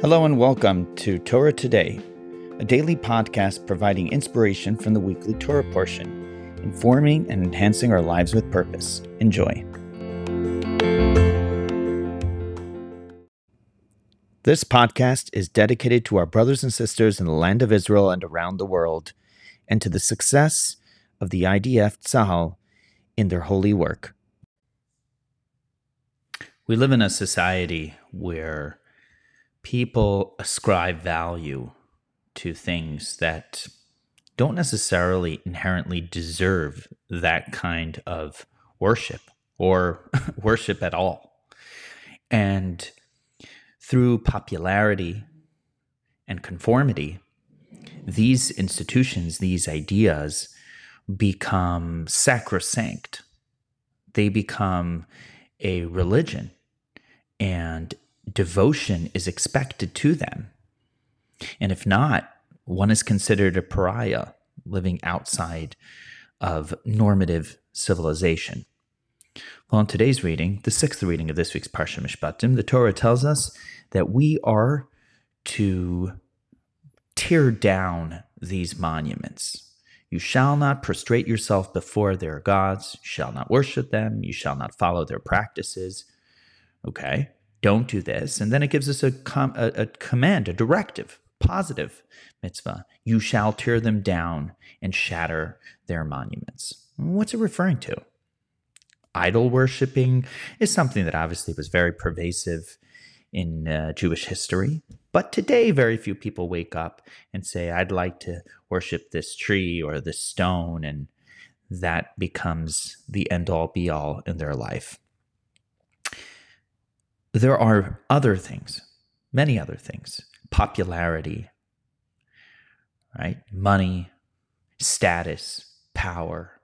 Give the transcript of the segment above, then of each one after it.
Hello and welcome to Torah Today, a daily podcast providing inspiration from the weekly Torah portion, informing and enhancing our lives with purpose. Enjoy. This podcast is dedicated to our brothers and sisters in the land of Israel and around the world, and to the success of the IDF Tzahal in their holy work. We live in a society where people ascribe value to things that don't necessarily inherently deserve that kind of worship or worship at all. And through popularity and conformity, these institutions, these ideas become sacrosanct. They become a religion and devotion is expected to them. And if not, one is considered a pariah living outside of normative civilization. Well, in today's reading, the sixth reading of this week's Parsha Mishpatim, the Torah tells us that we are to tear down these monuments. You shall not prostrate yourself before their gods, you shall not worship them, you shall not follow their practices. Okay don't do this. And then it gives us a, com- a, a command, a directive, positive mitzvah. You shall tear them down and shatter their monuments. What's it referring to? Idol worshiping is something that obviously was very pervasive in uh, Jewish history. But today, very few people wake up and say, I'd like to worship this tree or this stone. And that becomes the end all be all in their life there are other things, many other things popularity, right? Money, status, power.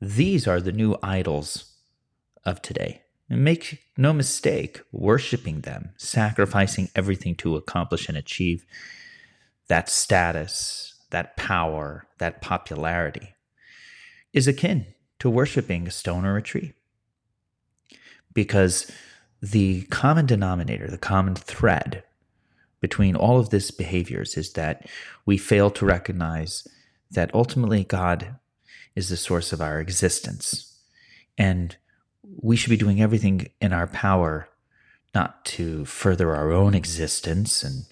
These are the new idols of today. And make no mistake, worshiping them, sacrificing everything to accomplish and achieve that status, that power, that popularity is akin to worshiping a stone or a tree. Because the common denominator, the common thread between all of this behaviors is that we fail to recognize that ultimately God is the source of our existence. And we should be doing everything in our power not to further our own existence and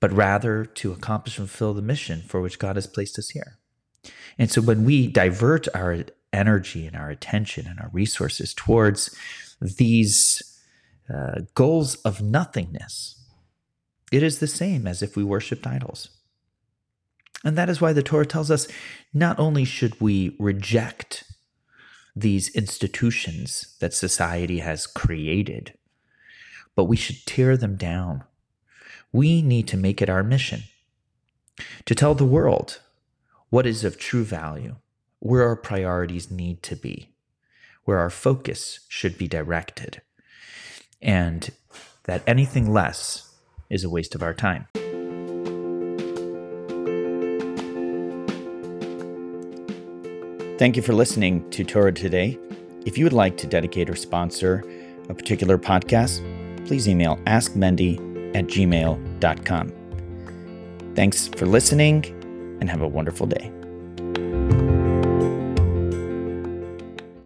but rather to accomplish and fulfill the mission for which God has placed us here. And so when we divert our energy and our attention and our resources towards these uh, goals of nothingness, it is the same as if we worshiped idols. And that is why the Torah tells us not only should we reject these institutions that society has created, but we should tear them down. We need to make it our mission to tell the world what is of true value, where our priorities need to be, where our focus should be directed, and that anything less is a waste of our time. Thank you for listening to Torah Today. If you would like to dedicate or sponsor a particular podcast, please email askmendy at gmail.com. Thanks for listening and have a wonderful day.